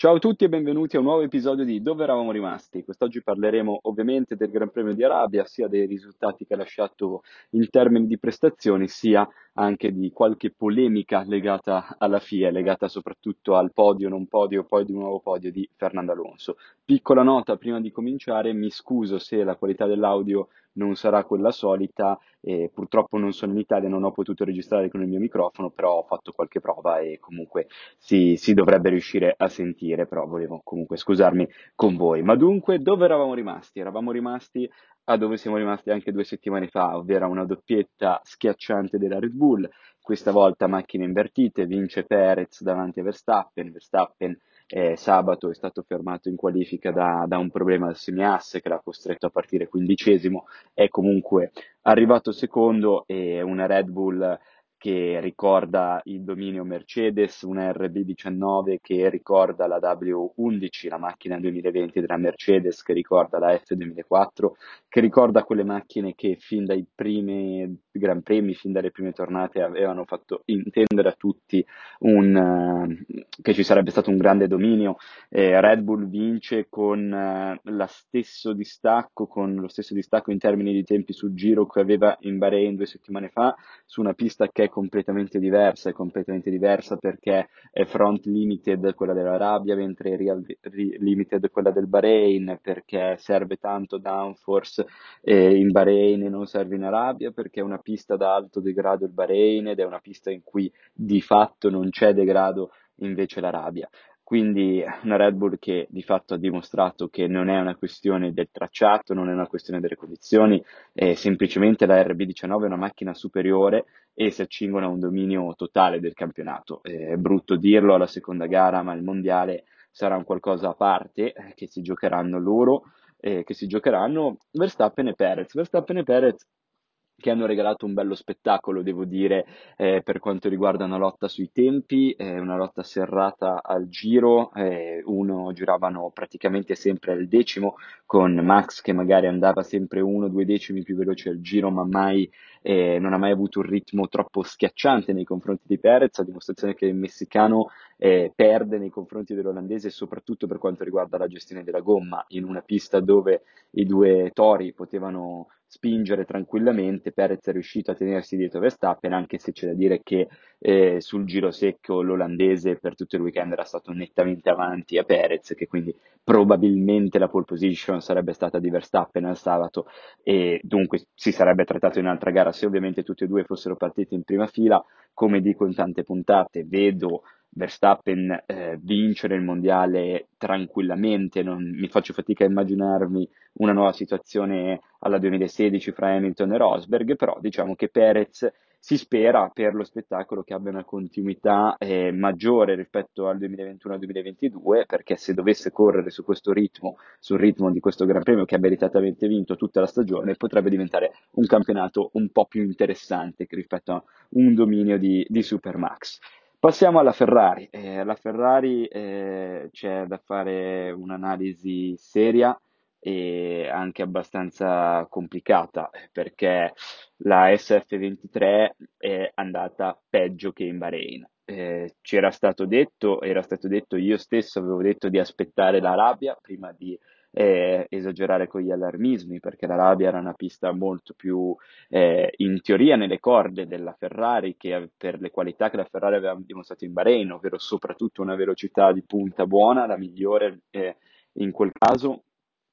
Ciao a tutti e benvenuti a un nuovo episodio di Dove eravamo rimasti. Quest'oggi parleremo ovviamente del Gran Premio di Arabia, sia dei risultati che ha lasciato in termini di prestazioni, sia anche di qualche polemica legata alla FIA, legata soprattutto al podio, non podio, poi di un nuovo podio di Fernando Alonso. Piccola nota prima di cominciare, mi scuso se la qualità dell'audio non sarà quella solita, e purtroppo non sono in Italia, non ho potuto registrare con il mio microfono, però ho fatto qualche prova e comunque si, si dovrebbe riuscire a sentire, però volevo comunque scusarmi con voi. Ma dunque, dove eravamo rimasti? Eravamo rimasti a dove siamo rimasti anche due settimane fa, ovvero una doppietta schiacciante della Red Bull, questa volta macchine invertite, vince Perez davanti a Verstappen, Verstappen eh, sabato è stato fermato in qualifica da, da un problema al semiasse che l'ha costretto a partire quindicesimo, è comunque arrivato secondo e una Red Bull che ricorda il dominio Mercedes, una RB19 che ricorda la W11, la macchina 2020 della Mercedes, che ricorda la F2004, che ricorda quelle macchine che fin dai primi Gran Premi, fin dalle prime tornate avevano fatto intendere a tutti un, uh, che ci sarebbe stato un grande dominio. Eh, Red Bull vince con uh, lo stesso distacco, con lo stesso distacco in termini di tempi sul giro che aveva in Bahrain due settimane fa, su una pista che è completamente diversa, è completamente diversa perché è front limited quella dell'Arabia, mentre real limited quella del Bahrain, perché serve tanto downforce eh, in Bahrain e non serve in Arabia, perché è una pista da alto degrado il Bahrain ed è una pista in cui di fatto non c'è degrado invece l'Arabia. Quindi una Red Bull che di fatto ha dimostrato che non è una questione del tracciato, non è una questione delle condizioni, è semplicemente la RB19 è una macchina superiore e si accingono a un dominio totale del campionato. È brutto dirlo alla seconda gara, ma il mondiale sarà un qualcosa a parte eh, che si giocheranno loro, eh, che si giocheranno Verstappen e Perez. Verstappen e Perez che hanno regalato un bello spettacolo, devo dire, eh, per quanto riguarda una lotta sui tempi, eh, una lotta serrata al giro, eh, uno giravano praticamente sempre al decimo, con Max che magari andava sempre uno o due decimi più veloce al giro, ma mai, eh, non ha mai avuto un ritmo troppo schiacciante nei confronti di Perez, a dimostrazione che il messicano eh, perde nei confronti dell'olandese, soprattutto per quanto riguarda la gestione della gomma, in una pista dove i due tori potevano spingere tranquillamente, Perez è riuscito a tenersi dietro Verstappen, anche se c'è da dire che eh, sul giro secco l'olandese per tutto il weekend era stato nettamente avanti a Perez, che quindi probabilmente la pole position sarebbe stata di Verstappen al sabato e dunque si sarebbe trattato in un'altra gara. Se ovviamente tutti e due fossero partiti in prima fila, come dico in tante puntate, vedo Verstappen eh, vincere il mondiale tranquillamente, non, mi faccio fatica a immaginarmi una nuova situazione alla 2016 fra Hamilton e Rosberg, però diciamo che Perez si spera per lo spettacolo che abbia una continuità eh, maggiore rispetto al 2021-2022, perché se dovesse correre su questo ritmo, sul ritmo di questo Gran Premio che ha meritatamente vinto tutta la stagione, potrebbe diventare un campionato un po' più interessante rispetto a un dominio di, di Supermax. Passiamo alla Ferrari. Eh, alla Ferrari eh, c'è da fare un'analisi seria e anche abbastanza complicata perché la SF23 è andata peggio che in Bahrain. Eh, ci era stato detto, era stato detto, io stesso avevo detto di aspettare l'Arabia prima di eh, esagerare con gli allarmismi, perché l'Arabia era una pista molto più eh, in teoria nelle corde della Ferrari, che per le qualità che la Ferrari aveva dimostrato in Bahrain, ovvero soprattutto una velocità di punta buona, la migliore eh, in quel caso,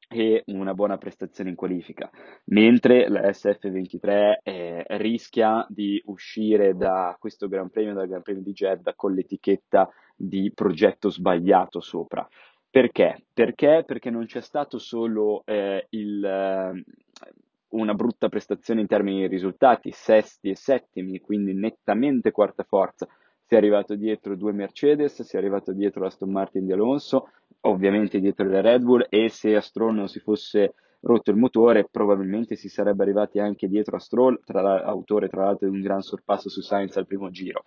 e una buona prestazione in qualifica, mentre la SF23 eh, rischia di uscire da questo Gran Premio, dal Gran Premio di Jeddah, con l'etichetta di progetto sbagliato sopra. Perché? Perché? Perché non c'è stato solo eh, il, eh, una brutta prestazione in termini di risultati, sesti e settimi, quindi nettamente quarta forza. Si è arrivato dietro due Mercedes, si è arrivato dietro l'Aston Martin di Alonso, ovviamente dietro le Red Bull e se a Stroll non si fosse rotto il motore probabilmente si sarebbe arrivati anche dietro a Stroll, tra autore tra l'altro di un gran sorpasso su Sainz al primo giro.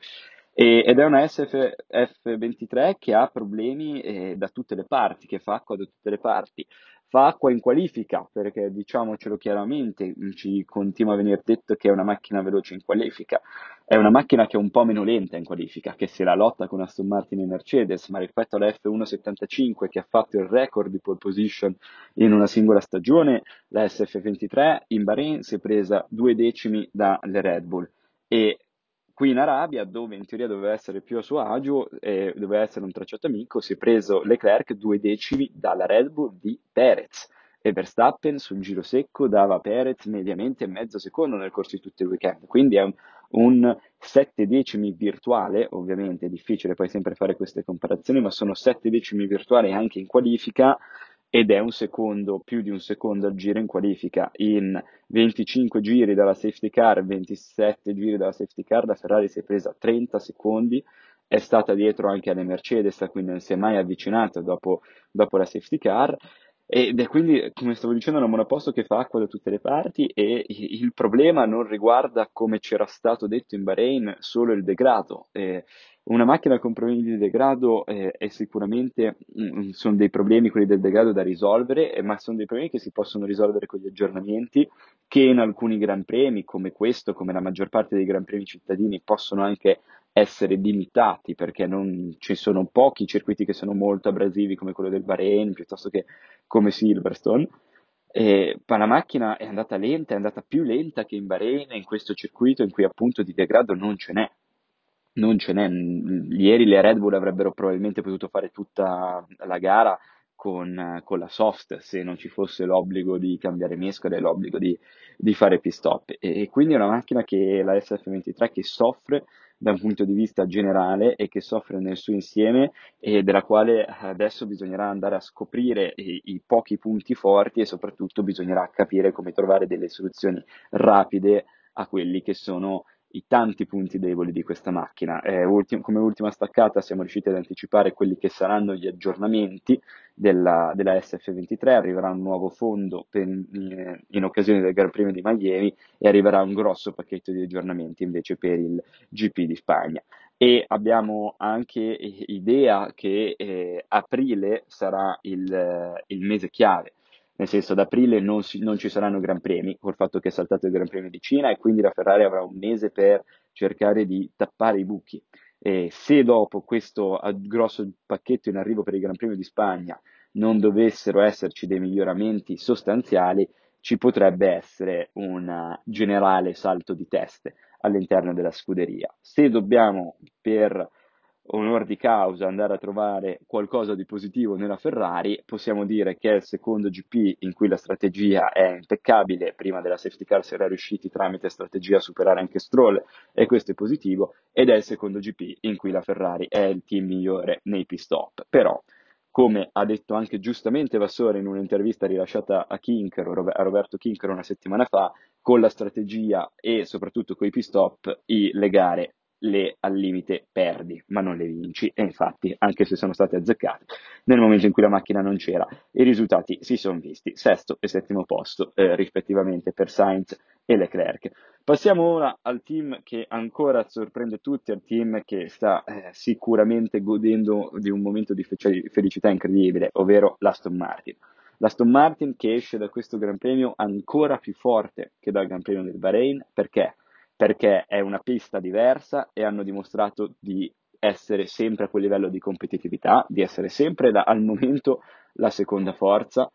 E, ed è una SF23 che ha problemi eh, da tutte le parti, che fa acqua da tutte le parti. Fa acqua in qualifica, perché diciamocelo chiaramente, ci continua a venire detto che è una macchina veloce in qualifica. È una macchina che è un po' meno lenta in qualifica, che se la lotta con Aston Martin e Mercedes, ma rispetto alla F175 che ha fatto il record di pole position in una singola stagione, la SF23 in Bahrain si è presa due decimi dalle Red Bull. E Qui in Arabia, dove in teoria doveva essere più a suo agio, eh, doveva essere un tracciato amico, si è preso Leclerc due decimi dalla Red Bull di Perez e Verstappen sul giro secco dava a Perez mediamente mezzo secondo nel corso di tutto il weekend. Quindi è un, un 7 decimi virtuale, ovviamente è difficile poi sempre fare queste comparazioni, ma sono 7 decimi virtuali anche in qualifica ed è un secondo, più di un secondo al giro in qualifica. In 25 giri dalla safety car, 27 giri dalla safety car, la Ferrari si è presa 30 secondi, è stata dietro anche alle Mercedes, quindi non si è mai avvicinata dopo, dopo la safety car. Ed è quindi, come stavo dicendo, un monoposto che fa acqua da tutte le parti e il problema non riguarda, come c'era stato detto in Bahrain, solo il degrado. Eh, una macchina con problemi di degrado eh, è sicuramente, mm, sono dei problemi quelli del degrado da risolvere, eh, ma sono dei problemi che si possono risolvere con gli aggiornamenti che in alcuni gran premi, come questo, come la maggior parte dei gran premi cittadini, possono anche essere limitati perché non, ci sono pochi circuiti che sono molto abrasivi come quello del Bahrain piuttosto che come Silverstone. E, ma la macchina è andata lenta, è andata più lenta che in Bahrain in questo circuito in cui appunto di degrado non ce n'è. Non ce n'è. Ieri le Red Bull avrebbero probabilmente potuto fare tutta la gara con, con, la soft se non ci fosse l'obbligo di cambiare mescole e l'obbligo di, di fare pit stop. E, e, quindi è una macchina che la SF23 che soffre da un punto di vista generale e che soffre nel suo insieme e della quale adesso bisognerà andare a scoprire i, i pochi punti forti e soprattutto bisognerà capire come trovare delle soluzioni rapide a quelli che sono i tanti punti deboli di questa macchina. Eh, ultim- come ultima staccata siamo riusciti ad anticipare quelli che saranno gli aggiornamenti della, della SF23, arriverà un nuovo fondo per, in, in, occasione del Gran Premio di Miami e arriverà un grosso pacchetto di aggiornamenti invece per il GP di Spagna. E abbiamo anche idea che eh, aprile sarà il, il mese chiave nel senso ad aprile non, si, non, ci saranno Gran Premi, col fatto che è saltato il Gran Premio di Cina e quindi la Ferrari avrà un mese per cercare di tappare i buchi. E se dopo questo grosso pacchetto in arrivo per il Gran Premio di Spagna non dovessero esserci dei miglioramenti sostanziali, ci potrebbe essere un generale salto di teste all'interno della scuderia. Se dobbiamo per onor di causa andare a trovare qualcosa di positivo nella Ferrari, possiamo dire che è il secondo GP in cui la strategia è impeccabile, prima della safety car si era riusciti tramite strategia a superare anche Stroll e questo è positivo, ed è il secondo GP in cui la Ferrari è il team migliore nei pit stop. Però, come ha detto anche giustamente Vassore in un'intervista rilasciata a Kinker, a Roberto Kinker una settimana fa, con la strategia e soprattutto con i pit stop, le gare le al limite perdi, ma non le vinci. E infatti, anche se sono state azzeccate, nel momento in cui la macchina non c'era, i risultati si sono visti, sesto e settimo posto, eh, rispettivamente per Sainz e Leclerc. Passiamo ora al team che ancora sorprende tutti, al team che sta eh, sicuramente godendo di un momento di felicità incredibile, ovvero l'Aston Martin. L'Aston Martin che esce da questo Gran Premio ancora più forte che dal Gran Premio del Bahrain, perché? Perché è una pista diversa e hanno dimostrato di essere sempre a quel livello di competitività, di essere sempre da, al momento la seconda forza,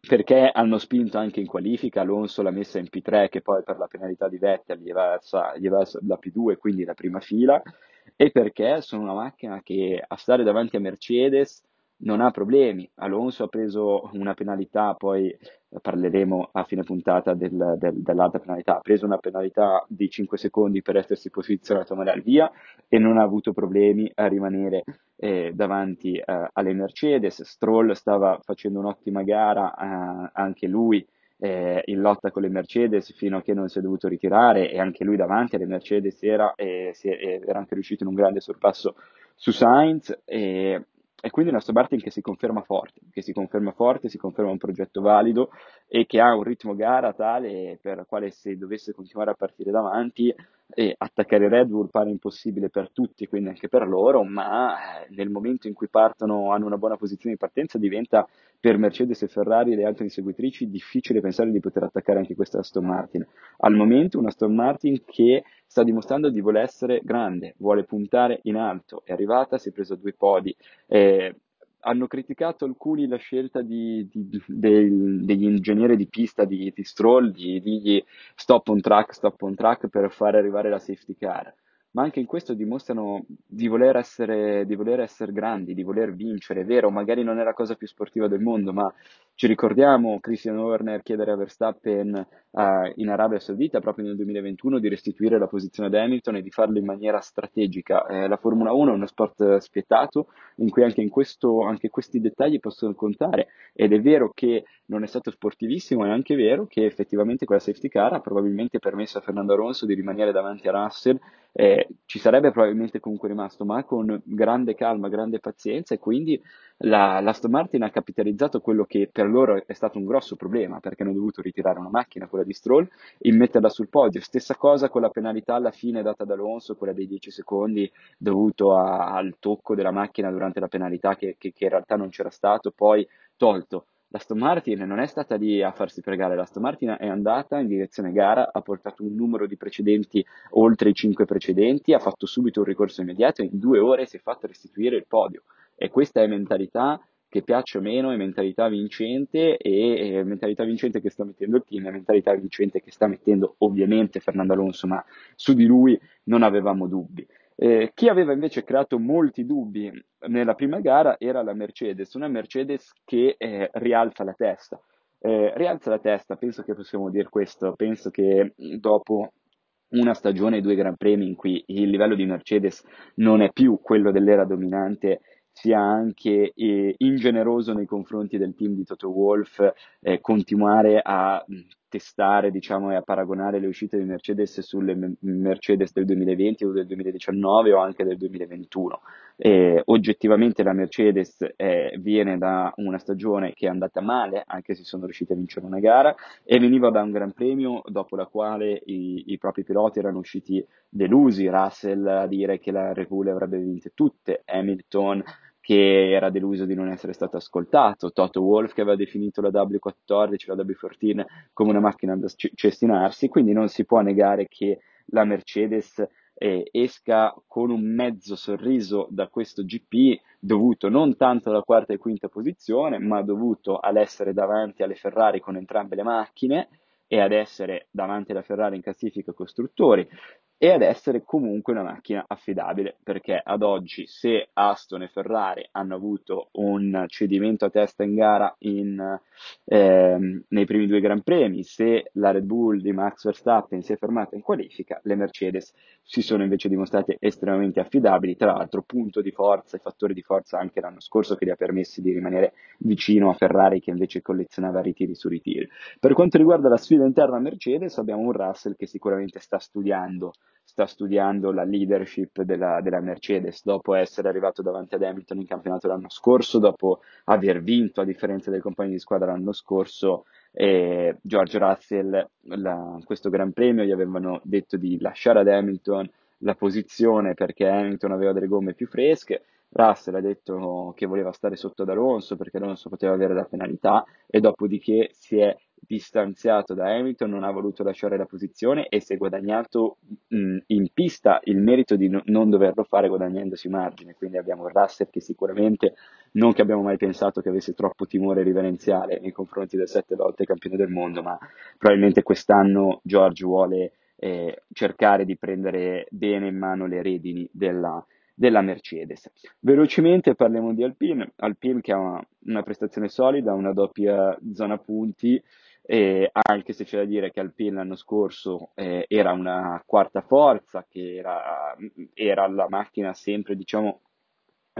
perché hanno spinto anche in qualifica, Alonso l'ha messa in P3 che poi per la penalità di Vettel gli va gli va la P2, quindi la prima fila, e perché sono una macchina che a stare davanti a Mercedes non ha problemi. Alonso ha preso una penalità, poi parleremo a fine puntata del, del, dell'altra penalità, ha preso una penalità di 5 secondi per essersi posizionato male al via e non ha avuto problemi a rimanere eh, davanti eh, alle Mercedes. Stroll stava facendo un'ottima gara, eh, anche lui eh, in lotta con le Mercedes fino a che non si è dovuto ritirare e anche lui davanti alle Mercedes era, era anche riuscito in un grande sorpasso su Sainz. E, e quindi una Aston Martin che si conferma forte, che si conferma forte, si conferma un progetto valido e che ha un ritmo gara tale per il quale se dovesse continuare a partire davanti e attaccare Red Bull pare impossibile per tutti, quindi anche per loro, ma eh, nel momento in cui partono, hanno una buona posizione di partenza, diventa per Mercedes e Ferrari e le altre inseguitrici difficile pensare di poter attaccare anche questa Aston Martin. Al momento una Aston Martin che sta dimostrando di voler essere grande, vuole puntare in alto, è arrivata, si è presa due podi. Eh, hanno criticato alcuni la scelta di, di, di, degli ingegneri di pista di, Stroll di dirgli stop on track, stop on track per far arrivare la safety car ma anche in questo dimostrano di voler essere, di voler essere grandi, di voler vincere. È vero, magari non è la cosa più sportiva del mondo, ma ci ricordiamo Christian Horner chiedere a Verstappen uh, in Arabia Saudita proprio nel 2021 di restituire la posizione ad Hamilton e di farlo in maniera strategica. Eh, la Formula 1 è uno sport spietato in cui anche, in questo, anche questi dettagli possono contare ed è vero che non è stato sportivissimo, è anche vero che effettivamente quella safety car ha probabilmente permesso a Fernando Alonso di rimanere davanti a Russell eh, ci sarebbe probabilmente comunque rimasto, ma con grande calma, grande pazienza e quindi la, l'Aston Martin ha capitalizzato quello che per loro è stato un grosso problema perché hanno dovuto ritirare una macchina, quella di Stroll, e metterla sul podio. Stessa cosa con la penalità alla fine data da Alonso, quella dei 10 secondi dovuto a, al tocco della macchina durante la penalità che, che, che in realtà non c'era stato, poi tolto la Aston Martin non è stata lì a farsi pregare, la Aston Martin è andata in direzione gara, ha portato un numero di precedenti oltre i 5 precedenti, ha fatto subito un ricorso immediato e in due ore si è fatto restituire il podio. E questa è mentalità che piace o meno, è mentalità vincente e è mentalità vincente che sta mettendo il team, è mentalità vincente che sta mettendo ovviamente Fernando Alonso, ma su di lui non avevamo dubbi. Eh, chi aveva invece creato molti dubbi nella prima gara era la Mercedes, una Mercedes che eh, rialza la testa. Eh, rialza la testa, penso che possiamo dire questo, penso che dopo una stagione e due Gran Premi in cui il livello di Mercedes non è più quello dell'era dominante, sia anche eh, ingeneroso nei confronti del team di Toto Wolff, eh, continuare a testare diciamo, e a paragonare le uscite di Mercedes sulle Mercedes del 2020 o del 2019 o anche del 2021. E, oggettivamente la Mercedes eh, viene da una stagione che è andata male, anche se sono riusciti a vincere una gara, e veniva da un Gran Premio dopo la quale i, i propri piloti erano usciti delusi, Russell a dire che la Red Bull avrebbe vinte tutte, Hamilton che era deluso di non essere stato ascoltato, Toto Wolff che aveva definito la W14, la W14 come una macchina da cestinarsi, quindi non si può negare che la Mercedes eh, esca con un mezzo sorriso da questo GP dovuto non tanto alla quarta e quinta posizione, ma dovuto all'essere davanti alle Ferrari con entrambe le macchine e ad essere davanti alla Ferrari in classifica costruttori e ad essere comunque una macchina affidabile perché ad oggi se Aston e Ferrari hanno avuto un cedimento a testa in gara in, ehm, nei primi due Gran Premi, se la Red Bull di Max Verstappen si è fermata in qualifica, le Mercedes si sono invece dimostrate estremamente affidabili, tra l'altro punto di forza e fattore di forza anche l'anno scorso che gli ha permesso di rimanere vicino a Ferrari che invece collezionava ritiri su ritiri. Per quanto riguarda la sfida interna Mercedes abbiamo un Russell che sicuramente sta studiando sta studiando la leadership della, della, Mercedes dopo essere arrivato davanti ad Hamilton in campionato l'anno scorso, dopo aver vinto a differenza dei compagni di squadra l'anno scorso. E George Russell, la, questo Gran Premio, gli avevano detto di lasciare ad Hamilton la posizione perché Hamilton aveva delle gomme più fresche. Russell ha detto che voleva stare sotto ad Alonso perché Alonso poteva avere la penalità e dopodiché si è distanziato da Hamilton, non ha voluto lasciare la posizione e si è guadagnato mh, in pista il merito di no- non doverlo fare guadagnandosi margine. Quindi abbiamo Russell che sicuramente non che abbiamo mai pensato che avesse troppo timore riverenziale nei confronti del sette volte campione del mondo, ma probabilmente quest'anno George vuole eh, cercare di prendere bene in mano le redini della, della Mercedes. Velocemente parliamo di Alpine, Alpine che ha una, una prestazione solida, una doppia zona punti, eh, anche se c'è da dire che Alpine l'anno scorso eh, era una quarta forza, che era, era la macchina sempre diciamo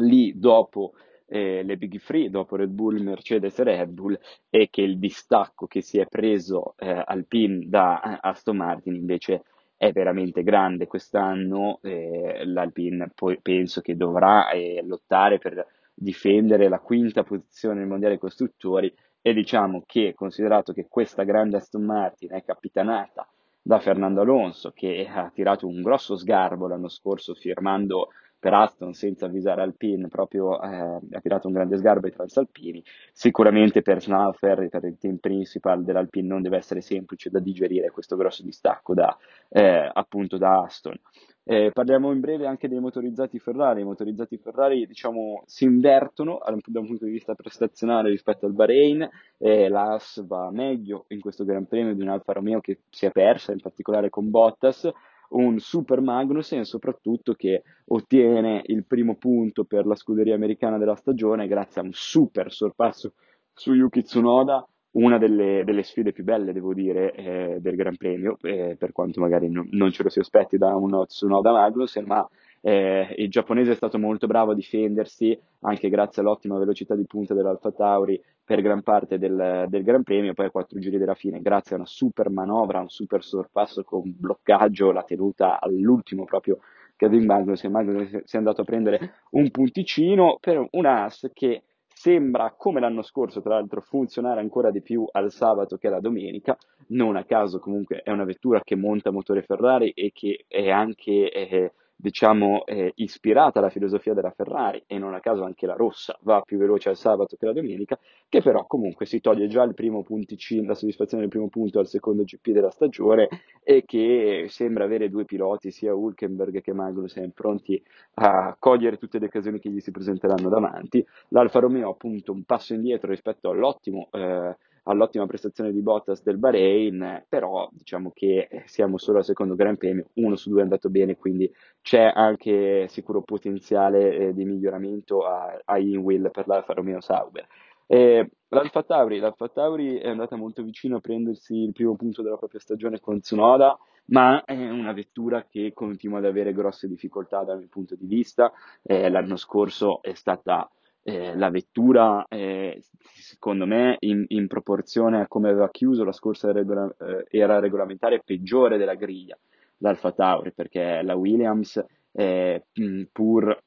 lì dopo eh, le Big Free, dopo Red Bull, Mercedes e Red Bull, e che il distacco che si è preso eh, Alpine da Aston Martin invece è veramente grande quest'anno. Eh, L'Alpine poi penso che dovrà eh, lottare per difendere la quinta posizione nel mondiale costruttori e diciamo che considerato che questa grande Aston Martin è capitanata da Fernando Alonso che ha tirato un grosso sgarbo l'anno scorso firmando per Aston senza avvisare Alpine, proprio eh, ha tirato un grande sgarbo ai transalpini. Sicuramente per Schnaufer, per il team principal dell'Alpine, non deve essere semplice da digerire questo grosso distacco da, eh, appunto da Aston. Eh, parliamo in breve anche dei motorizzati Ferrari. I motorizzati Ferrari diciamo, si invertono da un punto di vista prestazionale rispetto al Bahrain. Eh, L'AS va meglio in questo Gran Premio di un Alfa Romeo che si è persa, in particolare con Bottas un super Magnussen soprattutto che ottiene il primo punto per la scuderia americana della stagione grazie a un super sorpasso su Yuki Tsunoda, una delle, delle sfide più belle, devo dire, eh, del Gran Premio, eh, per quanto magari non, non, ce lo si aspetti da uno Tsunoda Magnussen, ma eh, il giapponese è stato molto bravo a difendersi, anche grazie all'ottima velocità di punta dell'Alfa Tauri per gran parte del, del, Gran Premio, poi a quattro giri della fine, grazie a una super manovra, un super sorpasso con bloccaggio, la tenuta all'ultimo proprio Kevin Magnussen, Magnussen si è andato a prendere un punticino per un as che sembra, come l'anno scorso tra l'altro, funzionare ancora di più al sabato che alla domenica, non a caso comunque è una vettura che monta motore Ferrari e che è anche... Eh, diciamo, eh, ispirata alla filosofia della Ferrari e non a caso anche la rossa va più veloce al sabato che la domenica, che però comunque si toglie già il primo punticino, la soddisfazione del primo punto al secondo GP della stagione e che sembra avere due piloti, sia Hulkenberg che Magnussen, pronti a cogliere tutte le occasioni che gli si presenteranno davanti. L'Alfa Romeo appunto un passo indietro rispetto all'ottimo eh, all'ottima prestazione di Bottas del Bahrain, però diciamo che siamo solo al secondo Gran Premio, uno su due è andato bene, quindi c'è anche sicuro potenziale eh, di miglioramento a, a in-wheel per l'Alfa Romeo Sauber. Eh, L'Alfa Tauri, L'Alfa Tauri è andata molto vicino a prendersi il primo punto della propria stagione con Tsunoda, ma è una vettura che continua ad avere grosse difficoltà dal mio punto di vista. Eh, l'anno scorso è stata eh, la vettura, eh, secondo me, in, in, proporzione a come aveva chiuso la scorsa regola, eh, era regolamentare peggiore della griglia l'Alfa Tauri, perché la Williams, eh, pur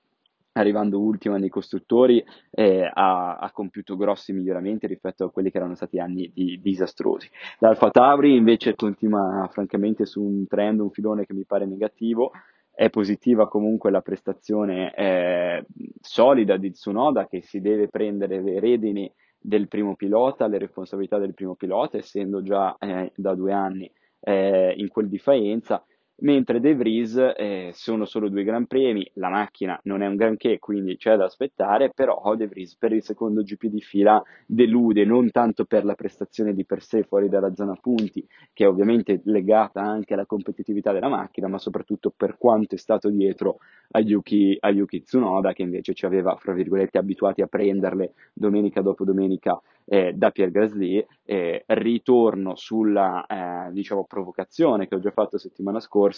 arrivando ultima nei costruttori, eh, ha, ha, compiuto grossi miglioramenti rispetto a quelli che erano stati anni di, disastrosi. L'Alfa Tauri invece continua francamente su un trend, un filone che mi pare negativo, è positiva comunque la prestazione eh, solida di Tsunoda che si deve prendere le redini del primo pilota, le responsabilità del primo pilota, essendo già eh, da due anni eh, in quel di Faenza mentre De Vries eh, sono solo due gran premi, la macchina non è un granché, quindi c'è da aspettare, però De Vries per il secondo GP di fila delude non tanto per la prestazione di per sé fuori dalla zona punti, che è ovviamente legata anche alla competitività della macchina, ma soprattutto per quanto è stato dietro a Yuki, a Yuki Tsunoda, che invece ci aveva, fra virgolette, abituati a prenderle domenica dopo domenica eh, da Pierre Gasly, eh, ritorno sulla eh, diciamo, provocazione che ho già fatto settimana scorsa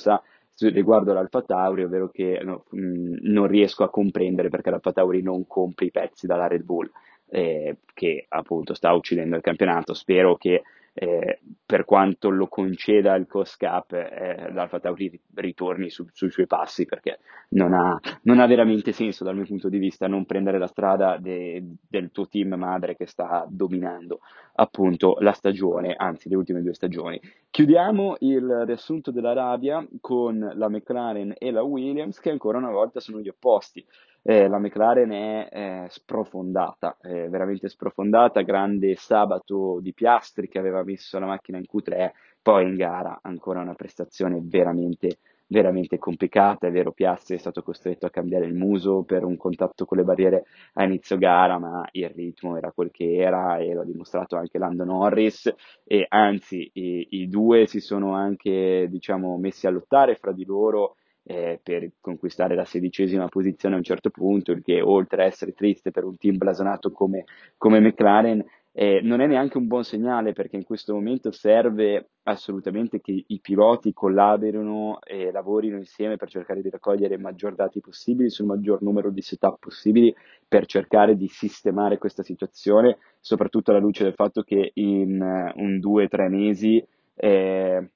riguardo l'Alfa Tauri, ovvero che no, mh, mm, non riesco a comprendere perché l'Alfa Tauri non compri i pezzi dalla Red Bull, eh, che appunto sta uccidendo il campionato. Spero che eh, per quanto lo conceda il Coast Cup, eh, l'Alfa Tauri ritorni su, sui suoi passi perché non ha, non ha, veramente senso dal mio punto di vista non prendere la strada de, del tuo team madre che sta dominando appunto la stagione, anzi le ultime due stagioni. Chiudiamo il riassunto dell'Arabia con la McLaren e la Williams che ancora una volta sono gli opposti. Eh, la McLaren è eh, sprofondata, è veramente sprofondata, grande sabato di Piastri che aveva messo la macchina in Q3, poi in gara ancora una prestazione veramente veramente complicata, è vero Piastri è stato costretto a cambiare il muso per un contatto con le barriere a inizio gara, ma il ritmo era quel che era e l'ha dimostrato anche Lando Norris. E anzi i, i due si sono anche diciamo, messi a lottare fra di loro eh, per conquistare la sedicesima posizione a un certo punto, il che oltre a essere triste per un team blasonato come, come McLaren eh, non è neanche un buon segnale perché in questo momento serve assolutamente che i piloti collaborino e lavorino insieme per cercare di raccogliere maggior dati possibili sul maggior numero di setup possibili per cercare di sistemare questa situazione, soprattutto alla luce del fatto che in uh, un due o tre mesi eh,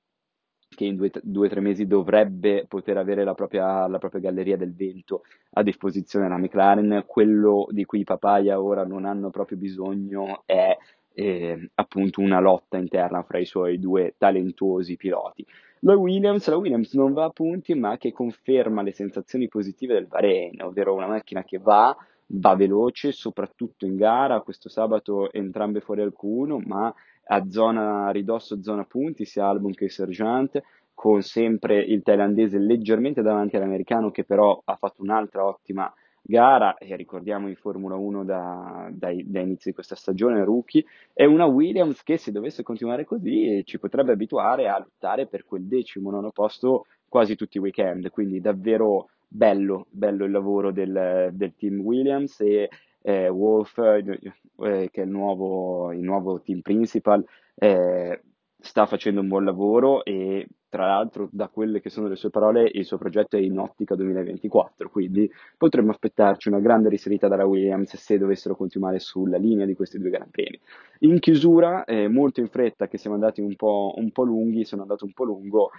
che in due o tre mesi dovrebbe poter avere la propria, la propria, galleria del vento a disposizione la McLaren, quello di cui i papaya ora non hanno proprio bisogno è eh, appunto una lotta interna fra i suoi due talentuosi piloti. La Williams, la Williams non va a punti ma che conferma le sensazioni positive del Bahrain, ovvero una macchina che va, va veloce, soprattutto in gara, questo sabato entrambe fuori al Q1, ma a zona ridosso, zona punti, sia Albon che Sergeant, con sempre il thailandese leggermente davanti all'americano che però ha fatto un'altra ottima gara e ricordiamo in Formula 1 da, da, da inizio di questa stagione rookie. È una Williams che se dovesse continuare così ci potrebbe abituare a lottare per quel decimo nono posto quasi tutti i weekend. Quindi davvero bello, bello il lavoro del, del team Williams e eh, Wolf, eh, che è il nuovo, il nuovo team principal, eh, sta facendo un buon lavoro e tra l'altro da quelle che sono le sue parole il suo progetto è in ottica 2024, quindi potremmo aspettarci una grande risalita dalla Williams se dovessero continuare sulla linea di questi due Gran Premi. In chiusura, eh, molto in fretta che siamo andati un po', un po' lunghi, sono andato un po' lungo,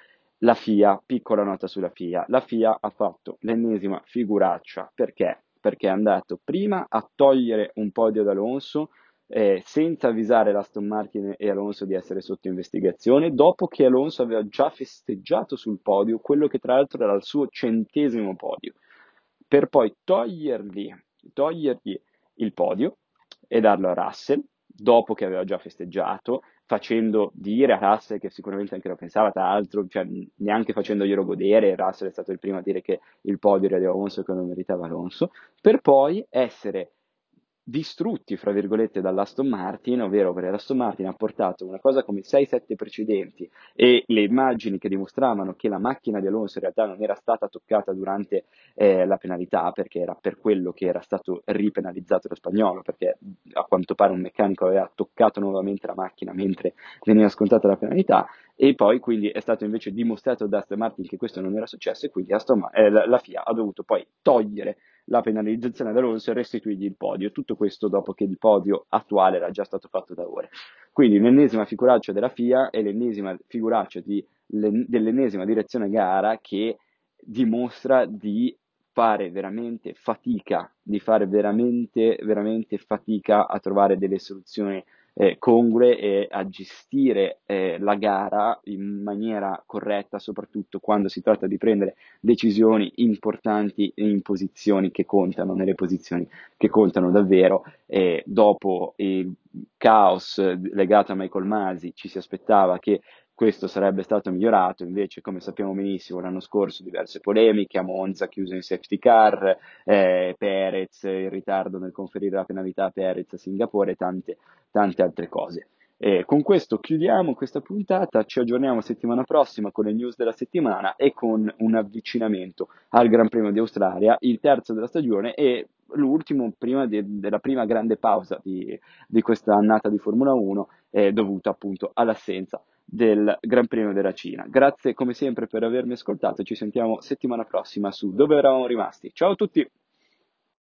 la FIA, piccola nota sulla FIA, la FIA ha fatto l'ennesima figuraccia perché perché è andato prima a togliere un podio ad Alonso eh, senza avvisare l'Aston Martin e Alonso di essere sotto investigazione, dopo che Alonso aveva già festeggiato sul podio quello che tra l'altro era il suo centesimo podio, per poi togliergli, togliergli il podio e darlo a Russell, dopo che aveva già festeggiato, facendo dire a Russell, che sicuramente anche lo pensava, tra l'altro, cioè, neanche facendoglielo godere, Russell è stato il primo a dire che il podio era di Alonso e che non meritava Alonso, per poi essere distrutti, fra virgolette, dall'Aston Martin, ovvero perché l'Aston Martin ha portato una cosa come 6-7 precedenti e le immagini che dimostravano che la macchina di Alonso in realtà non era stata toccata durante eh, la penalità, perché era per quello che era stato ripenalizzato lo spagnolo, perché a quanto pare un meccanico aveva toccato nuovamente la macchina mentre veniva scontata la penalità, e poi quindi è stato invece dimostrato da Aston Martin che questo non era successo e quindi Aston, eh, la, la FIA ha dovuto poi togliere la penalizzazione ad Alonso e restituirgli il podio. Tutto questo dopo che il podio attuale era già stato fatto da ore. Quindi l'ennesima figuraccia della FIA e l'ennesima figuraccia di, le, dell'ennesima direzione gara che dimostra di fare veramente fatica, di fare veramente, veramente fatica a trovare delle soluzioni eh, congrue e a gestire eh, la gara in maniera corretta, soprattutto quando si tratta di prendere decisioni importanti in posizioni che contano, nelle posizioni che contano davvero. E dopo il caos legato a Michael Masi ci si aspettava che questo sarebbe stato migliorato, invece come sappiamo benissimo l'anno scorso diverse polemiche, a Monza chiuso in safety car, eh, Perez in ritardo nel conferire la penalità a Perez a Singapore e tante, tante altre cose. E con questo chiudiamo questa puntata, ci aggiorniamo settimana prossima con le news della settimana e con un avvicinamento al Gran Premio di Australia, il terzo della stagione e l'ultimo prima de- della prima grande pausa di, di questa annata di Formula 1 eh, dovuta appunto all'assenza del Gran Premio della Cina. Grazie come sempre per avermi ascoltato ci sentiamo settimana prossima su Dove eravamo rimasti. Ciao a tutti!